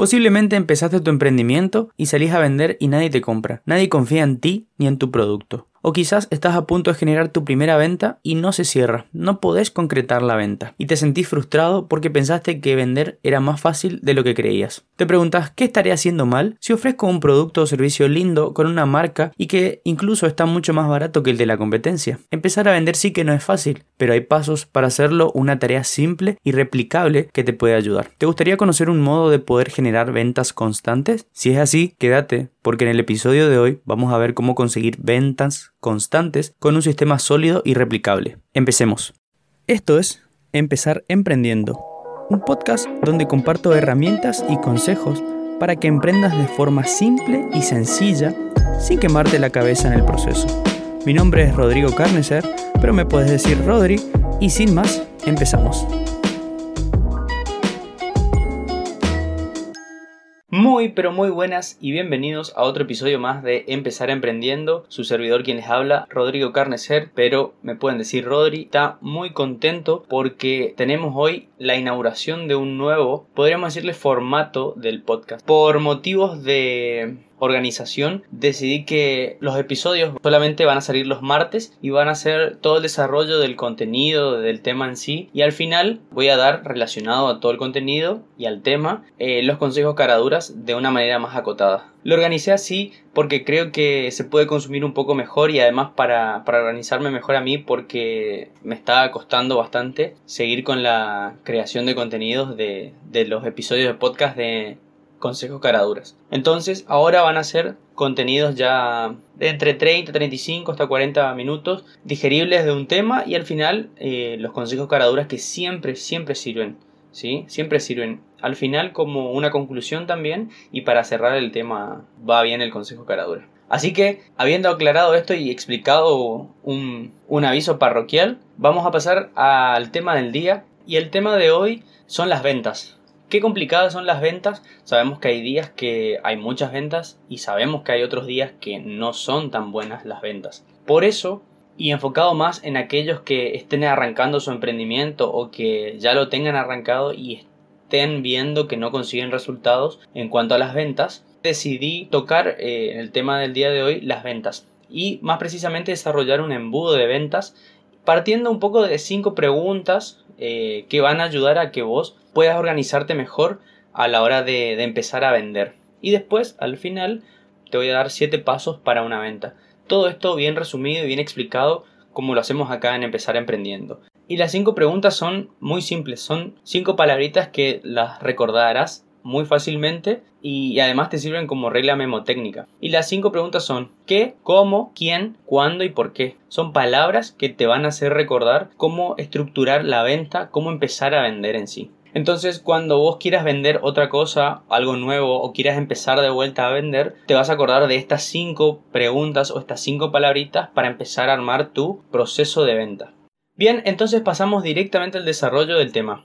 Posiblemente empezaste tu emprendimiento y salís a vender y nadie te compra. Nadie confía en ti ni en tu producto. O quizás estás a punto de generar tu primera venta y no se cierra, no podés concretar la venta y te sentís frustrado porque pensaste que vender era más fácil de lo que creías. Te preguntas, ¿qué estaré haciendo mal si ofrezco un producto o servicio lindo con una marca y que incluso está mucho más barato que el de la competencia? Empezar a vender sí que no es fácil, pero hay pasos para hacerlo una tarea simple y replicable que te puede ayudar. ¿Te gustaría conocer un modo de poder generar ventas constantes? Si es así, quédate porque en el episodio de hoy vamos a ver cómo conseguir ventas constantes con un sistema sólido y replicable. Empecemos. Esto es Empezar Emprendiendo, un podcast donde comparto herramientas y consejos para que emprendas de forma simple y sencilla sin quemarte la cabeza en el proceso. Mi nombre es Rodrigo Carneser, pero me puedes decir Rodri y sin más, empezamos. Muy pero muy buenas y bienvenidos a otro episodio más de Empezar Emprendiendo. Su servidor quien les habla, Rodrigo Carneser, pero me pueden decir Rodri. Está muy contento porque tenemos hoy la inauguración de un nuevo, podríamos decirle formato del podcast. Por motivos de organización decidí que los episodios solamente van a salir los martes y van a ser todo el desarrollo del contenido, del tema en sí y al final voy a dar relacionado a todo el contenido y al tema eh, los consejos caraduras de una manera más acotada. Lo organicé así porque creo que se puede consumir un poco mejor y además para, para organizarme mejor a mí porque me está costando bastante seguir con la creación de contenidos de, de los episodios de podcast de consejos caraduras. Entonces, ahora van a ser contenidos ya de entre 30, 35 hasta 40 minutos, digeribles de un tema y al final eh, los consejos caraduras que siempre, siempre sirven. ¿Sí? Siempre sirven. Al final como una conclusión también y para cerrar el tema va bien el consejo caradura. Así que, habiendo aclarado esto y explicado un, un aviso parroquial, vamos a pasar al tema del día. Y el tema de hoy son las ventas. Qué complicadas son las ventas. Sabemos que hay días que hay muchas ventas y sabemos que hay otros días que no son tan buenas las ventas. Por eso, y enfocado más en aquellos que estén arrancando su emprendimiento o que ya lo tengan arrancado y estén viendo que no consiguen resultados en cuanto a las ventas, decidí tocar eh, en el tema del día de hoy las ventas y más precisamente desarrollar un embudo de ventas partiendo un poco de cinco preguntas eh, que van a ayudar a que vos puedas organizarte mejor a la hora de, empezar a vender. Y después, al final, te voy a dar 7 pasos para una venta. Todo esto bien resumido y bien explicado como lo hacemos acá en Empezar Emprendiendo. Y las 5 preguntas son muy simples, son 5 palabritas que las recordarás muy fácilmente y además te sirven como regla memotécnica. Y las cinco preguntas son ¿qué? ¿cómo? ¿quién? ¿cuándo? y ¿por qué? Son palabras que te van a hacer recordar cómo estructurar la venta, cómo empezar a vender en sí. Entonces, cuando vos quieras vender otra cosa, algo nuevo, o quieras empezar de vuelta a vender, te vas a acordar de estas cinco preguntas o estas cinco palabritas para empezar a armar tu proceso de venta. Bien, entonces pasamos directamente al desarrollo del tema.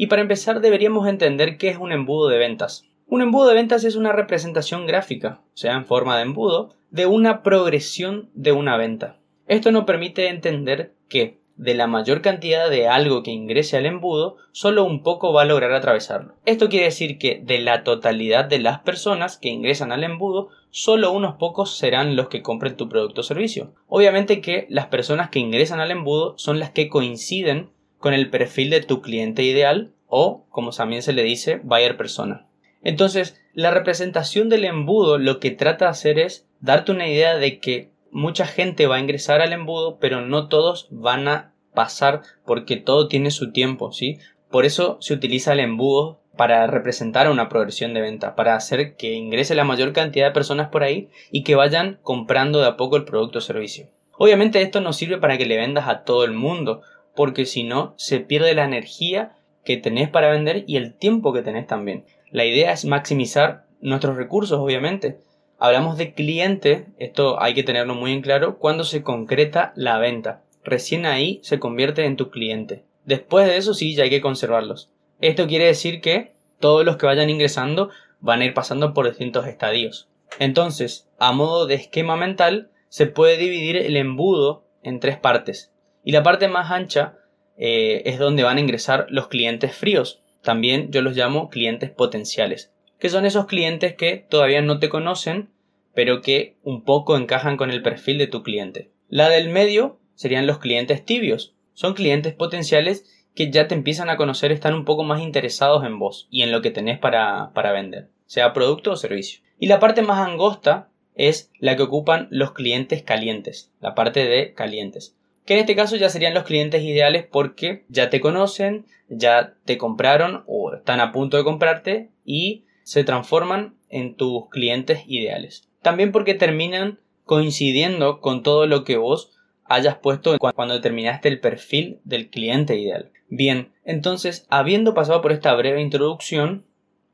Y para empezar deberíamos entender qué es un embudo de ventas. Un embudo de ventas es una representación gráfica, o sea, en forma de embudo, de una progresión de una venta. Esto nos permite entender que de la mayor cantidad de algo que ingrese al embudo, solo un poco va a lograr atravesarlo. Esto quiere decir que de la totalidad de las personas que ingresan al embudo, solo unos pocos serán los que compren tu producto o servicio. Obviamente que las personas que ingresan al embudo son las que coinciden con el perfil de tu cliente ideal o, como también se le dice, buyer persona. Entonces, la representación del embudo lo que trata de hacer es darte una idea de que mucha gente va a ingresar al embudo, pero no todos van a pasar porque todo tiene su tiempo, ¿sí? Por eso se utiliza el embudo para representar una progresión de venta, para hacer que ingrese la mayor cantidad de personas por ahí y que vayan comprando de a poco el producto o servicio. Obviamente esto no sirve para que le vendas a todo el mundo, porque si no se pierde la energía que tenés para vender y el tiempo que tenés también. La idea es maximizar nuestros recursos, obviamente. Hablamos de cliente, esto hay que tenerlo muy en claro, cuando se concreta la venta. Recién ahí se convierte en tu cliente. Después de eso sí, ya hay que conservarlos. Esto quiere decir que todos los que vayan ingresando van a ir pasando por distintos estadios. Entonces, a modo de esquema mental, se puede dividir el embudo en tres partes y la parte más ancha eh, es donde van a ingresar los clientes fríos. También yo los llamo clientes potenciales. que son esos clientes que todavía no te conocen, pero que un poco encajan con el perfil de tu cliente. La del medio serían los clientes tibios. Son clientes potenciales que ya te empiezan a conocer, están un poco más interesados en vos y en lo que tenés para, para vender, sea producto o servicio. Y la parte más angosta es la que ocupan los clientes calientes, la parte de calientes. Que en este caso ya serían los clientes ideales porque ya te conocen, ya te compraron o están a punto de comprarte y se transforman en tus clientes ideales. También porque terminan coincidiendo con todo lo que vos hayas puesto cuando determinaste el perfil del cliente ideal. Bien, entonces, habiendo pasado por esta breve introducción,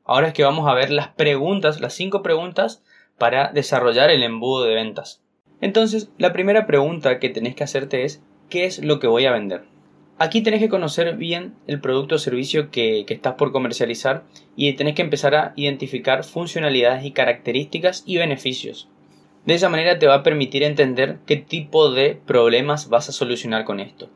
ahora es que vamos a ver las preguntas, las cinco preguntas para desarrollar el embudo de ventas. Entonces, la primera pregunta que tenés que hacerte es, ¿qué es lo que voy a vender? Aquí tenés que conocer bien el producto o servicio que, estás por comercializar y tenés que empezar a identificar funcionalidades y características y beneficios. De esa manera te va a permitir entender qué tipo de problemas vas a solucionar con esto.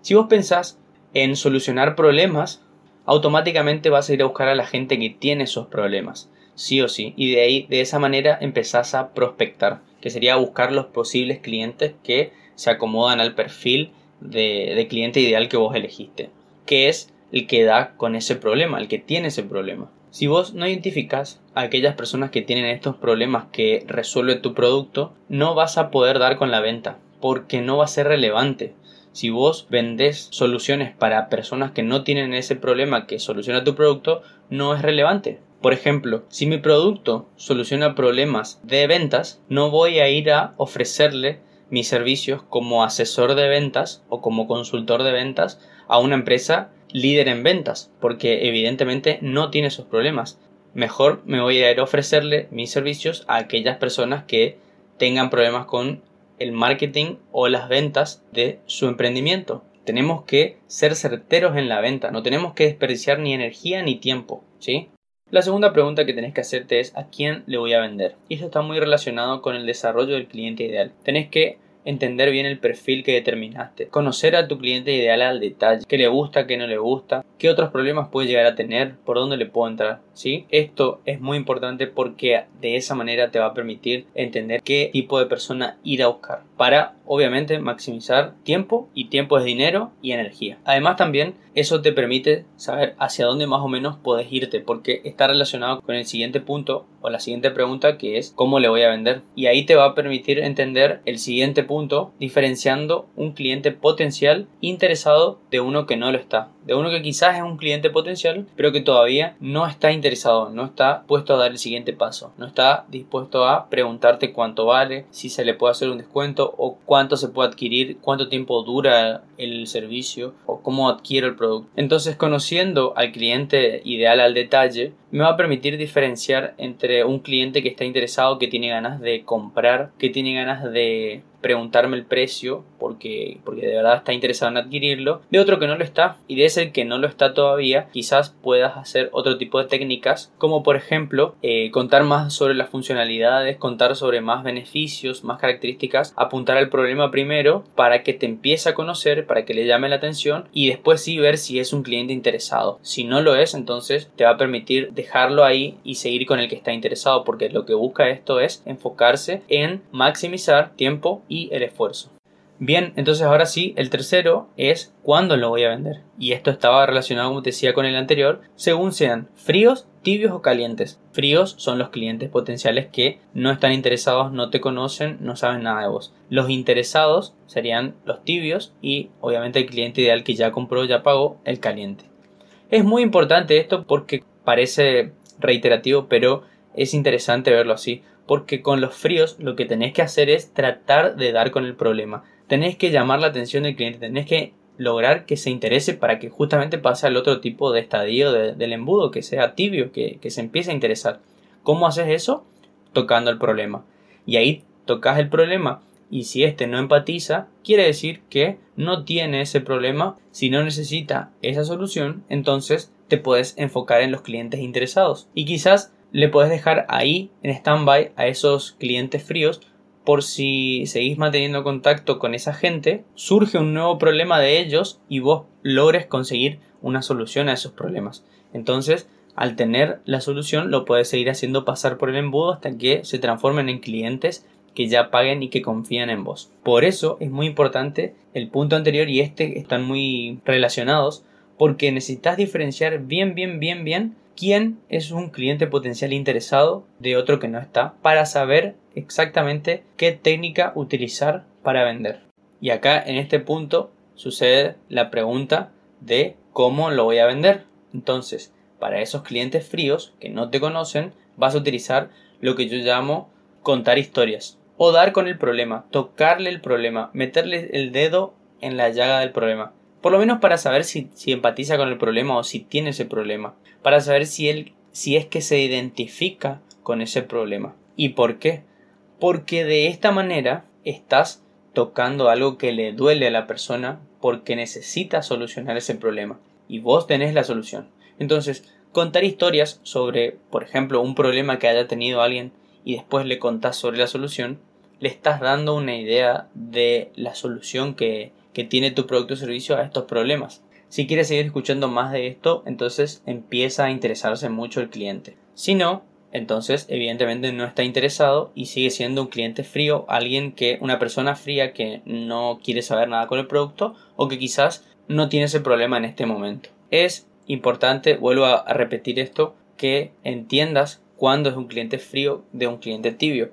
Si vos pensás en solucionar problemas, automáticamente vas a ir a buscar a la gente que tiene esos problemas, sí o sí, y de ahí, de esa manera, empezás a prospectar, que sería buscar los posibles clientes que se acomodan al perfil de, cliente ideal que vos elegiste, que es el que da con ese problema, el que tiene ese problema. Si vos no identificas a aquellas personas que tienen estos problemas que resuelve tu producto, no vas a poder dar con la venta, porque no va a ser relevante. Si vos vendés soluciones para personas que no tienen ese problema que soluciona tu producto, no es relevante. Por ejemplo, si mi producto soluciona problemas de ventas, no voy a ir a ofrecerle mis servicios como asesor de ventas o como consultor de ventas a una empresa líder en ventas, porque evidentemente no tiene esos problemas. Mejor me voy a ir a ofrecerle mis servicios a aquellas personas que tengan problemas con el marketing o las ventas de su emprendimiento. Tenemos que ser certeros en la venta, no tenemos que desperdiciar ni energía ni tiempo, ¿sí? La segunda pregunta que tenés que hacerte es ¿a quién le voy a vender? Y esto está muy relacionado con el desarrollo del cliente ideal. Tenés que entender bien el perfil que determinaste, conocer a tu cliente ideal al detalle, qué le gusta, qué no le gusta, qué otros problemas puede llegar a tener, por dónde le puedo entrar, ¿sí? Esto es muy importante porque de esa manera te va a permitir entender qué tipo de persona ir a buscar para obviamente maximizar tiempo y tiempo es dinero y energía. Además también eso te permite saber hacia dónde más o menos puedes irte porque está relacionado con el siguiente punto o la siguiente pregunta que es cómo le voy a vender y ahí te va a permitir entender el siguiente punto diferenciando un cliente potencial interesado de uno que no lo está de uno que quizás es un cliente potencial pero que todavía no está interesado no está puesto a dar el siguiente paso no está dispuesto a preguntarte cuánto vale si se le puede hacer un descuento o cuánto se puede adquirir cuánto tiempo dura el servicio o cómo adquiero el producto. Entonces conociendo al cliente ideal al detalle me va a permitir diferenciar entre un cliente que está interesado, que tiene ganas de comprar, que tiene ganas de preguntarme el precio porque, porque de verdad está interesado en adquirirlo, de otro que no lo está y de ese que no lo está todavía, quizás puedas hacer otro tipo de técnicas como por ejemplo eh, contar más sobre las funcionalidades, contar sobre más beneficios, más características, apuntar al problema primero para que te empiece a conocer, para que le llame la atención y después sí ver si es un cliente interesado. Si no lo es, entonces te va a permitir dejarlo ahí y seguir con el que está interesado porque lo que busca esto es enfocarse en maximizar tiempo y el esfuerzo. Bien, entonces ahora sí, el tercero es cuándo lo voy a vender. Y esto estaba relacionado, como te decía, con el anterior, según sean fríos, tibios o calientes. Fríos son los clientes potenciales que no están interesados, no te conocen, no saben nada de vos. Los interesados serían los tibios y obviamente el cliente ideal que ya compró, ya pagó, el caliente. Es muy importante esto porque parece reiterativo, pero es interesante verlo así, porque con los fríos lo que tenés que hacer es tratar de dar con el problema. Tenés que llamar la atención del cliente, tenés que lograr que se interese para que justamente pase al otro tipo de estadio del embudo, que sea tibio, que, que se empiece a interesar. ¿Cómo haces eso? Tocando el problema. Y ahí tocas el problema y si éste no empatiza, quiere decir que no tiene ese problema. Si no necesita esa solución, entonces te puedes enfocar en los clientes interesados. Y quizás le puedes dejar ahí en stand-by a esos clientes fríos por si seguís manteniendo contacto con esa gente, surge un nuevo problema de ellos y vos logres conseguir una solución a esos problemas. Entonces, al tener la solución lo puedes seguir haciendo pasar por el embudo hasta que se transformen en clientes que ya paguen y que confían en vos. Por eso es muy importante el punto anterior y este están muy relacionados porque necesitas diferenciar bien, bien, bien, bien quién es un cliente potencial interesado de otro que no está para saber exactamente qué técnica utilizar para vender. Y acá en este punto sucede la pregunta de cómo lo voy a vender. Entonces, para esos clientes fríos que no te conocen, vas a utilizar lo que yo llamo contar historias o dar con el problema, tocarle el problema, meterle el dedo en la llaga del problema. Por lo menos para saber si, si empatiza con el problema o si tiene ese problema. Para saber si él, si es que se identifica con ese problema. ¿Y por qué? Porque de esta manera estás tocando algo que le duele a la persona porque necesita solucionar ese problema. Y vos tenés la solución. Entonces, contar historias sobre, por ejemplo, un problema que haya tenido alguien y después le contás sobre la solución, le estás dando una idea de la solución que, que tiene tu producto o servicio a estos problemas. Si quieres seguir escuchando más de esto, entonces empieza a interesarse mucho el cliente. Si no, entonces evidentemente no está interesado y sigue siendo un cliente frío, alguien que, una persona fría que no quiere saber nada con el producto o que quizás no tiene ese problema en este momento. Es importante, vuelvo a repetir esto, que entiendas cuándo es un cliente frío de un cliente tibio.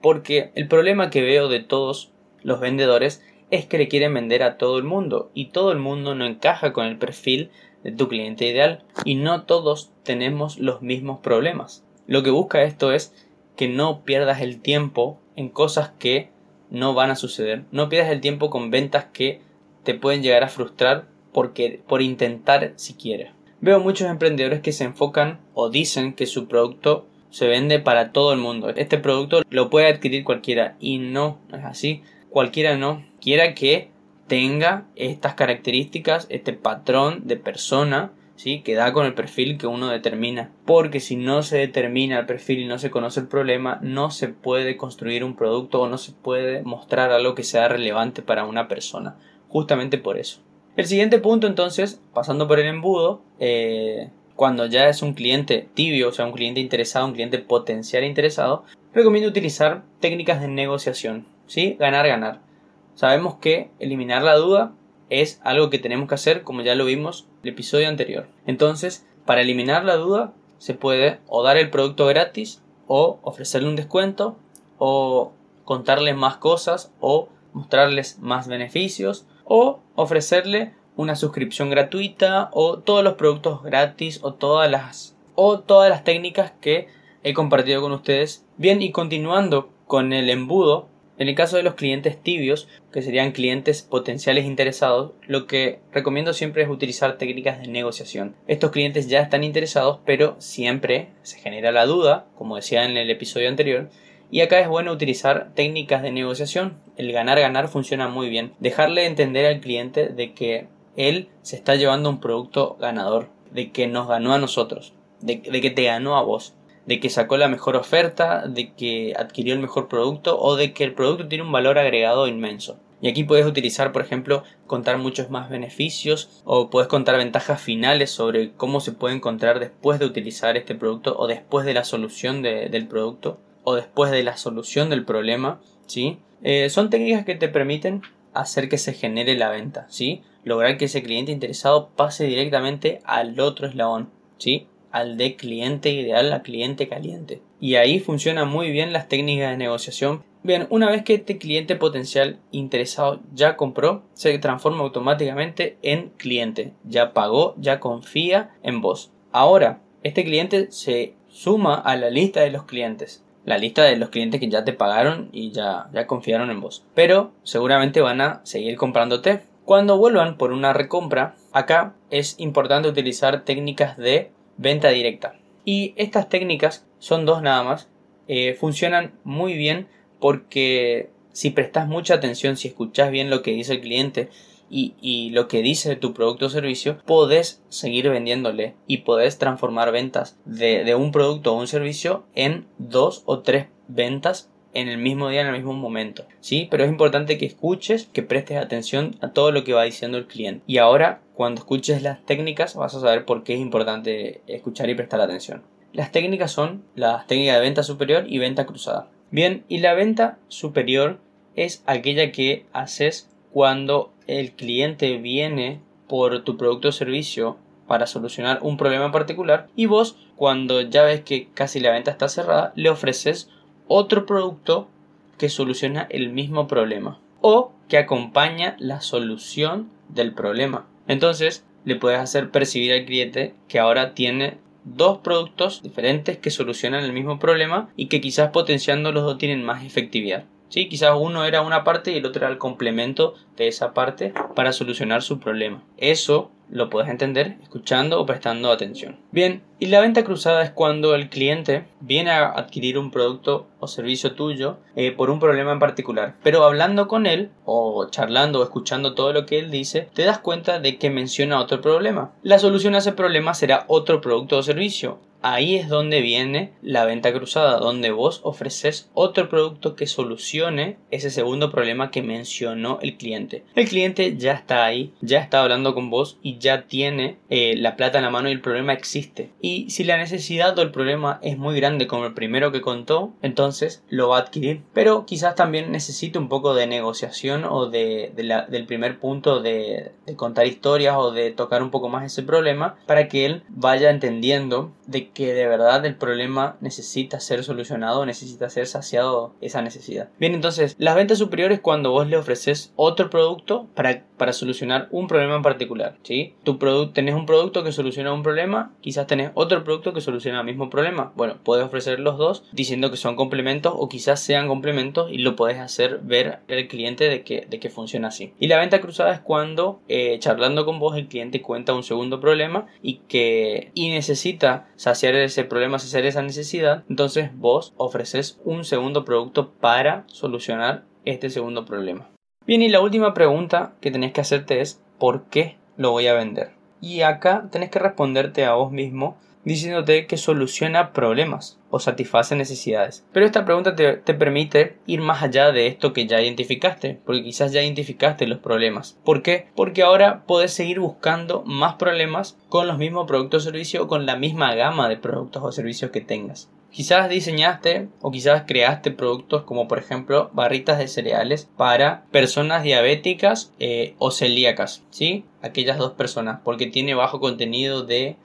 Porque el problema que veo de todos los vendedores es que le quieren vender a todo el mundo y todo el mundo no encaja con el perfil de tu cliente ideal y no todos tenemos los mismos problemas. Lo que busca esto es que no pierdas el tiempo en cosas que no van a suceder. No pierdas el tiempo con ventas que te pueden llegar a frustrar porque, por intentar siquiera. Veo muchos emprendedores que se enfocan o dicen que su producto se vende para todo el mundo. Este producto lo puede adquirir cualquiera y no es así. Cualquiera no. Quiera que tenga estas características, este patrón de persona, ¿sí? que da con el perfil que uno determina. Porque si no se determina el perfil y no se conoce el problema, no se puede construir un producto o no se puede mostrar algo que sea relevante para una persona. Justamente por eso. El siguiente punto entonces, pasando por el embudo, eh, cuando ya es un cliente tibio, o sea, un cliente interesado, un cliente potencial interesado, recomiendo utilizar técnicas de negociación, ¿sí? Ganar, ganar. Sabemos que eliminar la duda es algo que tenemos que hacer, como ya lo vimos en el episodio anterior. Entonces, para eliminar la duda, se puede o dar el producto gratis, o ofrecerle un descuento, o contarles más cosas, o mostrarles más beneficios, o ofrecerle una suscripción gratuita o todos los productos gratis o todas las o todas las técnicas que he compartido con ustedes. Bien, y continuando con el embudo, en el caso de los clientes tibios, que serían clientes potenciales interesados, lo que recomiendo siempre es utilizar técnicas de negociación. Estos clientes ya están interesados, pero siempre se genera la duda, como decía en el episodio anterior, y acá es bueno utilizar técnicas de negociación. El ganar-ganar funciona muy bien. Dejarle entender al cliente de que él se está llevando un producto ganador, de que nos ganó a nosotros, de, que te ganó a vos, de que sacó la mejor oferta, de que adquirió el mejor producto o de que el producto tiene un valor agregado inmenso. Y aquí puedes utilizar, por ejemplo, contar muchos más beneficios o puedes contar ventajas finales sobre cómo se puede encontrar después de utilizar este producto o después de la solución del producto o después de la solución del problema, ¿sí? Eh, son técnicas que te permiten hacer que se genere la venta, ¿sí? Lograr que ese cliente interesado pase directamente al otro eslabón, ¿sí? Al de cliente ideal a cliente caliente. Y ahí funcionan muy bien las técnicas de negociación. Bien, una vez que este cliente potencial interesado ya compró, se transforma automáticamente en cliente. Ya pagó, ya confía en vos. Ahora, este cliente se suma a la lista de los clientes la lista de los clientes que ya te pagaron y ya, ya confiaron en vos. Pero seguramente van a seguir comprándote. Cuando vuelvan por una recompra, acá es importante utilizar técnicas de venta directa. Y estas técnicas son dos nada más. Eh, funcionan muy bien porque si prestas mucha atención, si escuchas bien lo que dice el cliente y, lo que dice tu producto o servicio, podés seguir vendiéndole y podés transformar ventas de, un producto o un servicio en dos o tres ventas en el mismo día, en el mismo momento. ¿Sí? Pero es importante que escuches, que prestes atención a todo lo que va diciendo el cliente. Y ahora, cuando escuches las técnicas, vas a saber por qué es importante escuchar y prestar atención. Las técnicas son las técnicas de venta superior y venta cruzada. Bien, y la venta superior es aquella que haces cuando el cliente viene por tu producto o servicio para solucionar un problema en particular y vos cuando ya ves que casi la venta está cerrada le ofreces otro producto que soluciona el mismo problema o que acompaña la solución del problema. Entonces le puedes hacer percibir al cliente que ahora tiene dos productos diferentes que solucionan el mismo problema y que quizás potenciando los dos tienen más efectividad. ¿Sí? Quizás uno era una parte y el otro era el complemento de esa parte para solucionar su problema. Eso lo puedes entender escuchando o prestando atención. Bien, y la venta cruzada es cuando el cliente viene a adquirir un producto o servicio tuyo eh, por un problema en particular. Pero hablando con él o charlando o escuchando todo lo que él dice, te das cuenta de que menciona otro problema. La solución a ese problema será otro producto o servicio. Ahí es donde viene la venta cruzada, donde vos ofreces otro producto que solucione ese segundo problema que mencionó el cliente. El cliente ya está ahí, ya está hablando con vos y ya tiene eh, la plata en la mano y el problema existe. Y si la necesidad o el problema es muy grande como el primero que contó, entonces lo va a adquirir. Pero quizás también necesite un poco de negociación o de, del primer punto de, de contar historias o de tocar un poco más ese problema para que él vaya entendiendo de que de verdad el problema necesita ser solucionado, necesita ser saciado esa necesidad. Bien, entonces, las ventas superiores cuando vos le ofreces otro producto para, para solucionar un problema en particular, ¿sí? Tu producto, tenés un producto que soluciona un problema, quizás tenés otro producto que soluciona el mismo problema. Bueno, puedes ofrecer los dos diciendo que son complementos o quizás sean complementos y lo puedes hacer ver al cliente de que, de que funciona así. Y la venta cruzada es cuando eh, charlando con vos el cliente cuenta un segundo problema y que y necesita saciar ese problema, saciar esa necesidad, entonces vos ofreces un segundo producto para solucionar este segundo problema. Bien, y la última pregunta que tenés que hacerte es ¿por qué lo voy a vender? Y acá tenés que responderte a vos mismo diciéndote que soluciona problemas o satisface necesidades. Pero esta pregunta te, permite ir más allá de esto que ya identificaste, porque quizás ya identificaste los problemas. ¿Por qué? Porque ahora puedes seguir buscando más problemas con los mismos productos o servicios o con la misma gama de productos o servicios que tengas. Quizás diseñaste o quizás creaste productos como por ejemplo barritas de cereales para personas diabéticas eh, o celíacas, ¿sí? Aquellas dos personas, porque tiene bajo contenido de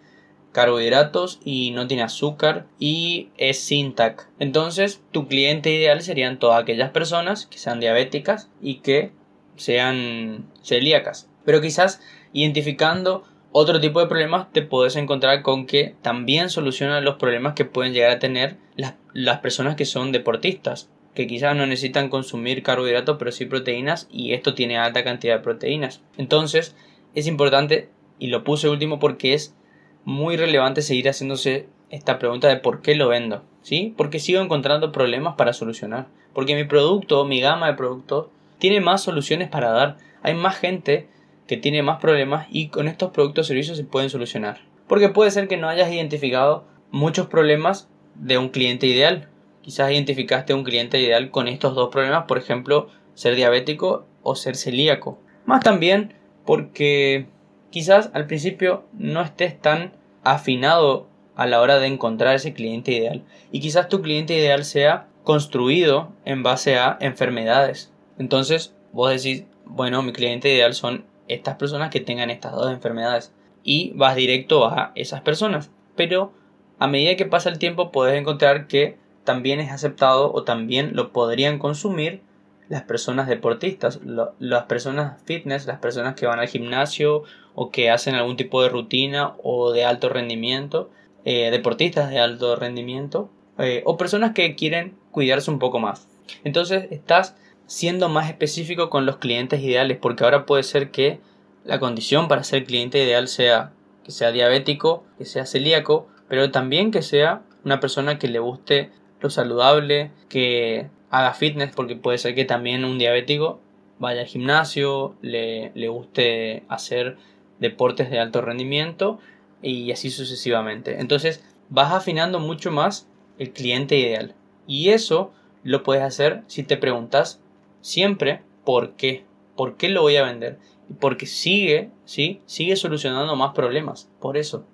carbohidratos y no tiene azúcar y es sin TAC. Entonces, tu cliente ideal serían todas aquellas personas que sean diabéticas y que sean celíacas. Pero quizás identificando otro tipo de problemas te puedes encontrar con que también solucionan los problemas que pueden llegar a tener las, las personas que son deportistas que quizás no necesitan consumir carbohidratos pero sí proteínas y esto tiene alta cantidad de proteínas. Entonces es importante y lo puse último porque es muy relevante seguir haciéndose esta pregunta de por qué lo vendo, ¿sí? Porque sigo encontrando problemas para solucionar, porque mi producto, mi gama de productos tiene más soluciones para dar. Hay más gente que tiene más problemas y con estos productos o servicios se pueden solucionar. Porque puede ser que no hayas identificado muchos problemas de un cliente ideal. Quizás identificaste un cliente ideal con estos dos problemas, por ejemplo, ser diabético o ser celíaco. Más también porque quizás al principio no estés tan afinado a la hora de encontrar ese cliente ideal. Y quizás tu cliente ideal sea construido en base a enfermedades. Entonces vos decís, bueno, mi cliente ideal son estas personas que tengan estas dos enfermedades. Y vas directo a esas personas. Pero a medida que pasa el tiempo puedes encontrar que también es aceptado o también lo podrían consumir las personas deportistas, las personas fitness, las personas que van al gimnasio o que hacen algún tipo de rutina o de alto rendimiento, eh, deportistas de alto rendimiento eh, o personas que quieren cuidarse un poco más. Entonces estás siendo más específico con los clientes ideales porque ahora puede ser que la condición para ser cliente ideal sea que sea diabético, que sea celíaco, pero también que sea una persona que le guste lo saludable, que haga fitness, porque puede ser que también un diabético vaya al gimnasio, le, le guste hacer deportes de alto rendimiento y así sucesivamente. Entonces vas afinando mucho más el cliente ideal. Y eso lo puedes hacer si te preguntas siempre por qué. ¿Por qué lo voy a vender? Porque sigue, ¿sí? Sigue solucionando más problemas. Por eso.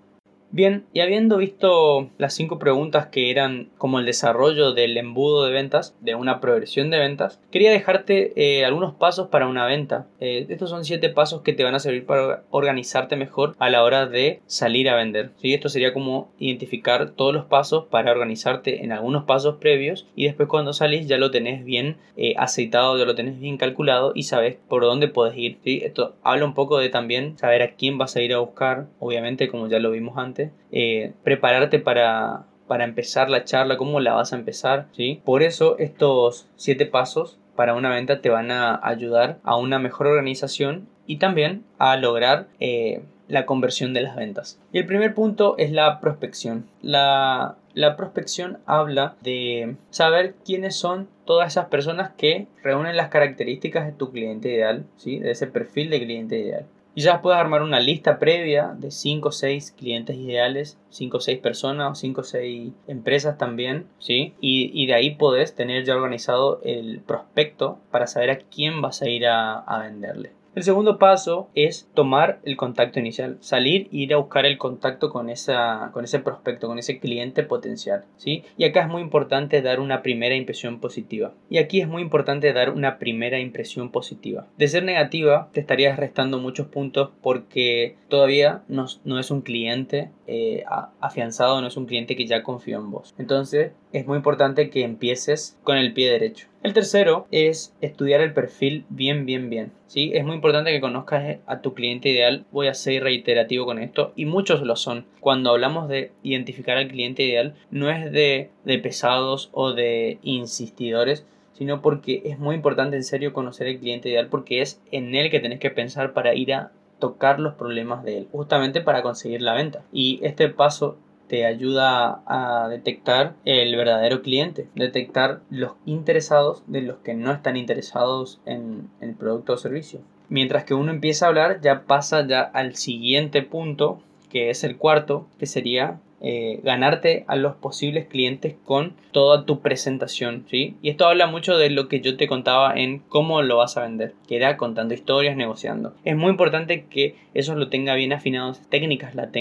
Bien, y habiendo visto las cinco preguntas que eran como el desarrollo del embudo de ventas, de una progresión de ventas, quería dejarte eh, algunos pasos para una venta. Eh, estos son siete pasos que te van a servir para organizarte mejor a la hora de salir a vender. ¿sí? Esto sería como identificar todos los pasos para organizarte en algunos pasos previos y después cuando salís ya lo tenés bien eh, aceitado, ya lo tenés bien calculado y sabes por dónde puedes ir. ¿sí? Esto habla un poco de también saber a quién vas a ir a buscar, obviamente como ya lo vimos antes eh, prepararte para, para empezar la charla, cómo la vas a empezar, ¿sí? Por eso estos siete pasos para una venta te van a ayudar a una mejor organización y también a lograr eh, la conversión de las ventas. Y el primer punto es la prospección. La, la prospección habla de saber quiénes son todas esas personas que reúnen las características de tu cliente ideal, ¿sí? de ese perfil de cliente ideal. Y ya puedes armar una lista previa de 5 o 6 clientes ideales, 5 o 6 personas o 5 o 6 empresas también, ¿sí? Y, y, de ahí podés tener ya organizado el prospecto para saber a quién vas a ir a, a venderle. El segundo paso es tomar el contacto inicial, salir e ir a buscar el contacto con, esa, con ese prospecto, con ese cliente potencial. ¿sí? Y acá es muy importante dar una primera impresión positiva. Y aquí es muy importante dar una primera impresión positiva. De ser negativa, te estarías restando muchos puntos porque todavía no, es un cliente eh, afianzado, no es un cliente que ya confío en vos. Entonces es muy importante que empieces con el pie derecho. El tercero es estudiar el perfil bien, bien, bien. ¿sí? Es muy importante que conozcas a tu cliente ideal. Voy a ser reiterativo con esto y muchos lo son. Cuando hablamos de identificar al cliente ideal, no es de, de pesados o de insistidores, sino porque es muy importante en serio conocer el cliente ideal porque es en él que tenés que pensar para ir a tocar los problemas de él, justamente para conseguir la venta. Y este paso te ayuda a detectar el verdadero cliente, detectar los interesados de los que no están interesados en el producto o servicio. Mientras que uno empieza a hablar, ya pasa ya al siguiente punto, que es el cuarto, que sería eh, ganarte a los posibles clientes con toda tu presentación, ¿sí? Y esto habla mucho de lo que yo te contaba en cómo lo vas a vender, que era contando historias, negociando. Es muy importante que eso lo tenga bien afinado, esas técnicas las,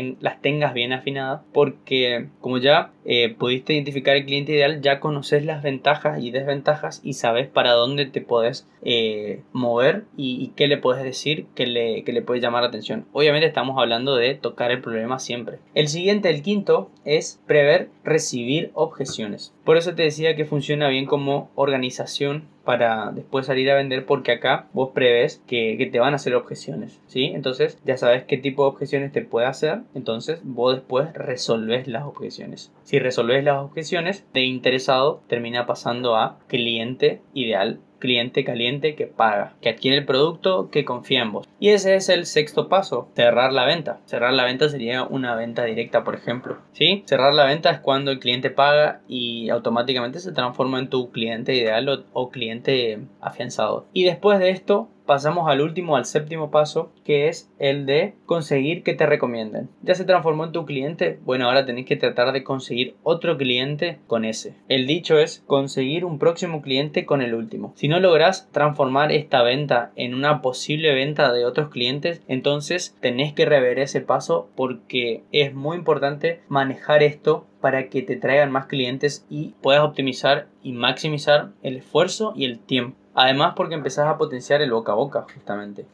tengas bien afinadas, porque como ya eh, pudiste identificar el cliente ideal, ya conoces las ventajas y desventajas y sabes para dónde te puedes eh, mover y, qué le puedes decir que le, que le puede llamar la atención. Obviamente estamos hablando de tocar el problema siempre. El siguiente, el quinto, es prever recibir objeciones. Por eso te decía que funciona bien como organización para después salir a vender porque acá vos prevés que, te van a hacer objeciones, ¿sí? Entonces ya sabes qué tipo de objeciones te puede hacer, entonces vos después resolves las objeciones. Si resolves las objeciones, de interesado termina pasando a cliente ideal cliente caliente que paga, que adquiere el producto, que confía en vos. Y ese es el sexto paso, cerrar la venta. Cerrar la venta sería una venta directa, por ejemplo. ¿Sí? Cerrar la venta es cuando el cliente paga y automáticamente se transforma en tu cliente ideal o, o cliente afianzado. Y después de esto, pasamos al último, al séptimo paso, que es el de conseguir que te recomienden. Ya se transformó en tu cliente, bueno, ahora tenés que tratar de conseguir otro cliente con ese. El dicho es conseguir un próximo cliente con el último. Si no logras transformar esta venta en una posible venta de otros clientes, entonces tenés que rever ese paso porque es muy importante manejar esto para que te traigan más clientes y puedas optimizar y maximizar el esfuerzo y el tiempo. Además porque empezás a potenciar el boca a boca, justamente.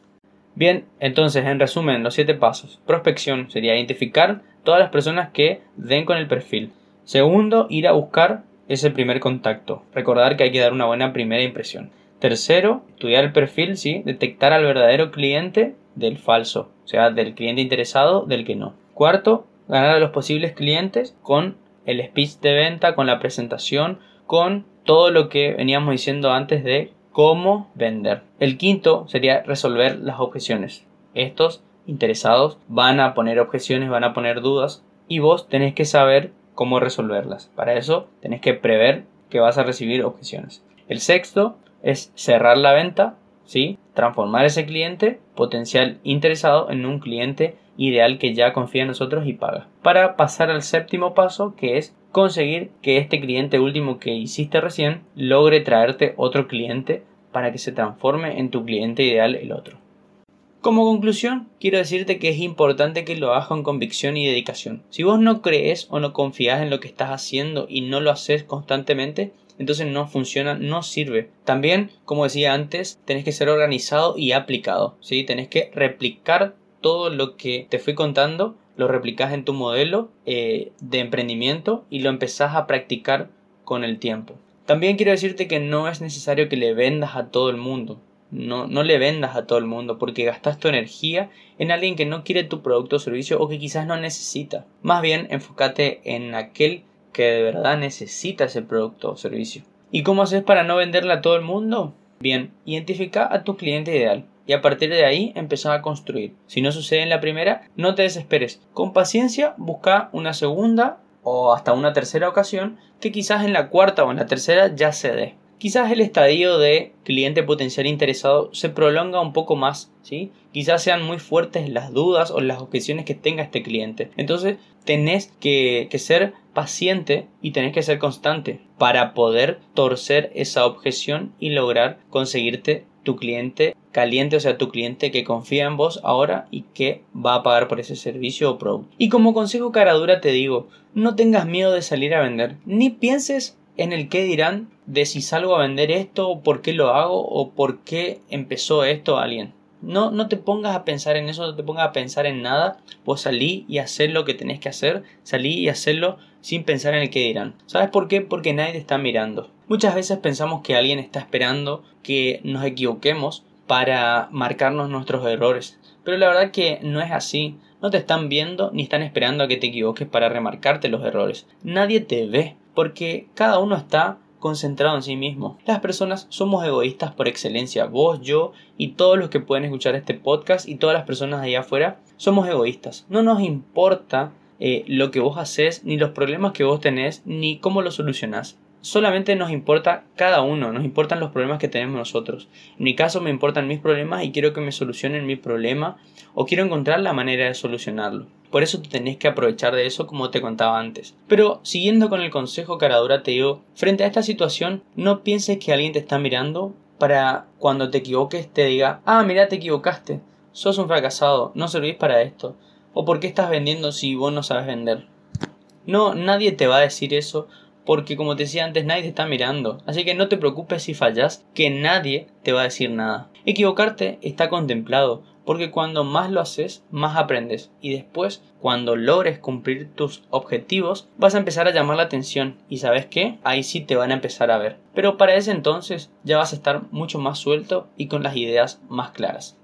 Bien, entonces en resumen, los siete pasos. Prospección sería identificar todas las personas que den con el perfil. Segundo, ir a buscar ese primer contacto. Recordar que hay que dar una buena primera impresión. Tercero, estudiar el perfil, ¿sí? Detectar al verdadero cliente del falso, o sea, del cliente interesado del que no. Cuarto, ganar a los posibles clientes con el speech de venta, con la presentación, con todo lo que veníamos diciendo antes de cómo vender. El quinto sería resolver las objeciones. Estos interesados van a poner objeciones, van a poner dudas y vos tenés que saber cómo resolverlas. Para eso tenés que prever que vas a recibir objeciones. El sexto es cerrar la venta, ¿sí? transformar ese cliente potencial interesado en un cliente ideal que ya confía en nosotros y paga. Para pasar al séptimo paso, que es conseguir que este cliente último que hiciste recién logre traerte otro cliente para que se transforme en tu cliente ideal el otro. Como conclusión, quiero decirte que es importante que lo hagas con convicción y dedicación. Si vos no crees o no confías en lo que estás haciendo y no lo haces constantemente, entonces no funciona, no sirve. También, como decía antes, tenés que ser organizado y aplicado, ¿sí? Tenés que replicar todo lo que te fui contando, lo replicas en tu modelo eh, de emprendimiento y lo empezás a practicar con el tiempo. También quiero decirte que no es necesario que le vendas a todo el mundo. No, no le vendas a todo el mundo porque gastas tu energía en alguien que no quiere tu producto o servicio o que quizás no necesita. Más bien enfócate en aquel que de verdad necesita ese producto o servicio. ¿Y cómo haces para no venderle a todo el mundo? Bien, identifica a tu cliente ideal y a partir de ahí empezar a construir. Si no sucede en la primera, no te desesperes. Con paciencia busca una segunda o hasta una tercera ocasión que quizás en la cuarta o en la tercera ya se dé quizás el estadio de cliente potencial interesado se prolonga un poco más, ¿sí? Quizás sean muy fuertes las dudas o las objeciones que tenga este cliente. Entonces, tenés que, que ser paciente y tenés que ser constante para poder torcer esa objeción y lograr conseguirte tu cliente caliente, o sea, tu cliente que confía en vos ahora y que va a pagar por ese servicio o producto. Y como consejo cara dura te digo, no tengas miedo de salir a vender, ni pienses en el que dirán de si salgo a vender esto, por qué lo hago o por qué empezó esto alguien. No, no te pongas a pensar en eso, no te pongas a pensar en nada. Vos salí y hacer lo que tenés que hacer, salí y hacerlo sin pensar en el que dirán. ¿Sabes por qué? Porque nadie te está mirando. Muchas veces pensamos que alguien está esperando que nos equivoquemos para marcarnos nuestros errores. Pero la verdad que no es así. No te están viendo ni están esperando a que te equivoques para remarcarte los errores. Nadie te ve porque cada uno está concentrado en sí mismo. Las personas somos egoístas por excelencia, vos, yo y todos los que pueden escuchar este podcast y todas las personas allá afuera, somos egoístas. No nos importa eh, lo que vos haces, ni los problemas que vos tenés, ni cómo los solucionás solamente nos importa cada uno, nos importan los problemas que tenemos nosotros. En mi caso me importan mis problemas y quiero que me solucionen mi problema o quiero encontrar la manera de solucionarlo. Por eso te tenés que aprovechar de eso como te contaba antes. Pero siguiendo con el consejo caradura te digo, frente a esta situación no pienses que alguien te está mirando para cuando te equivoques te diga, ah, mira, te equivocaste, sos un fracasado, no servís para esto, o por qué estás vendiendo si vos no sabes vender. No, nadie te va a decir eso porque como te decía antes nadie te está mirando, así que no te preocupes si fallas, que nadie te va a decir nada. Equivocarte está contemplado, porque cuando más lo haces, más aprendes y después, cuando logres cumplir tus objetivos, vas a empezar a llamar la atención y sabes qué, ahí sí te van a empezar a ver. Pero para ese entonces ya vas a estar mucho más suelto y con las ideas más claras.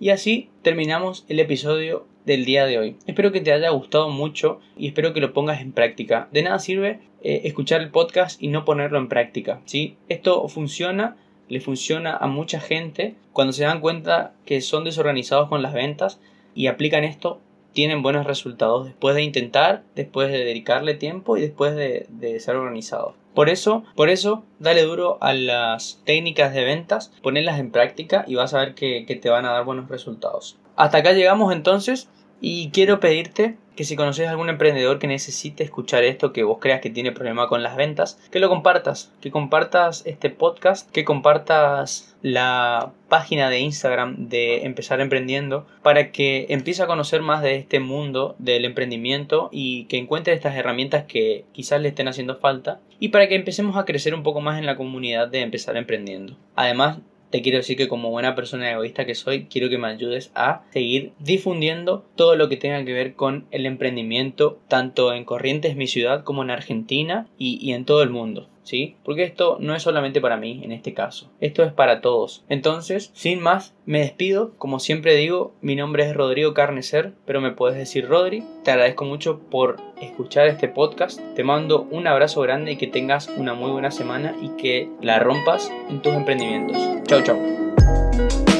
Y así terminamos el episodio del día de hoy. Espero que te haya gustado mucho y espero que lo pongas en práctica. De nada sirve eh, escuchar el podcast y no ponerlo en práctica. ¿sí? Esto funciona, le funciona a mucha gente cuando se dan cuenta que son desorganizados con las ventas y aplican esto tienen buenos resultados después de intentar, después de dedicarle tiempo y después de, ser organizados. Por eso, por eso, dale duro a las técnicas de ventas, ponedlas en práctica y vas a ver que te van a dar buenos resultados. Hasta acá llegamos entonces. Y quiero pedirte que si conoces a algún emprendedor que necesite escuchar esto, que vos creas que tiene problema con las ventas, que lo compartas, que compartas este podcast, que compartas la página de Instagram de Empezar Emprendiendo para que empiece a conocer más de este mundo del emprendimiento y que encuentre estas herramientas que quizás le estén haciendo falta y para que empecemos a crecer un poco más en la comunidad de Empezar Emprendiendo. Además, te quiero decir que como buena persona egoísta que soy, quiero que me ayudes a seguir difundiendo todo lo que tenga que ver con el emprendimiento, tanto en Corrientes, mi ciudad, como en Argentina y, y en todo el mundo. ¿Sí? Porque esto no es solamente para mí en este caso, esto es para todos. Entonces, sin más, me despido. Como siempre digo, mi nombre es Rodrigo Carnecer, pero me puedes decir Rodri. Te agradezco mucho por escuchar este podcast. Te mando un abrazo grande y que tengas una muy buena semana y que la rompas en tus emprendimientos. Chau, chau.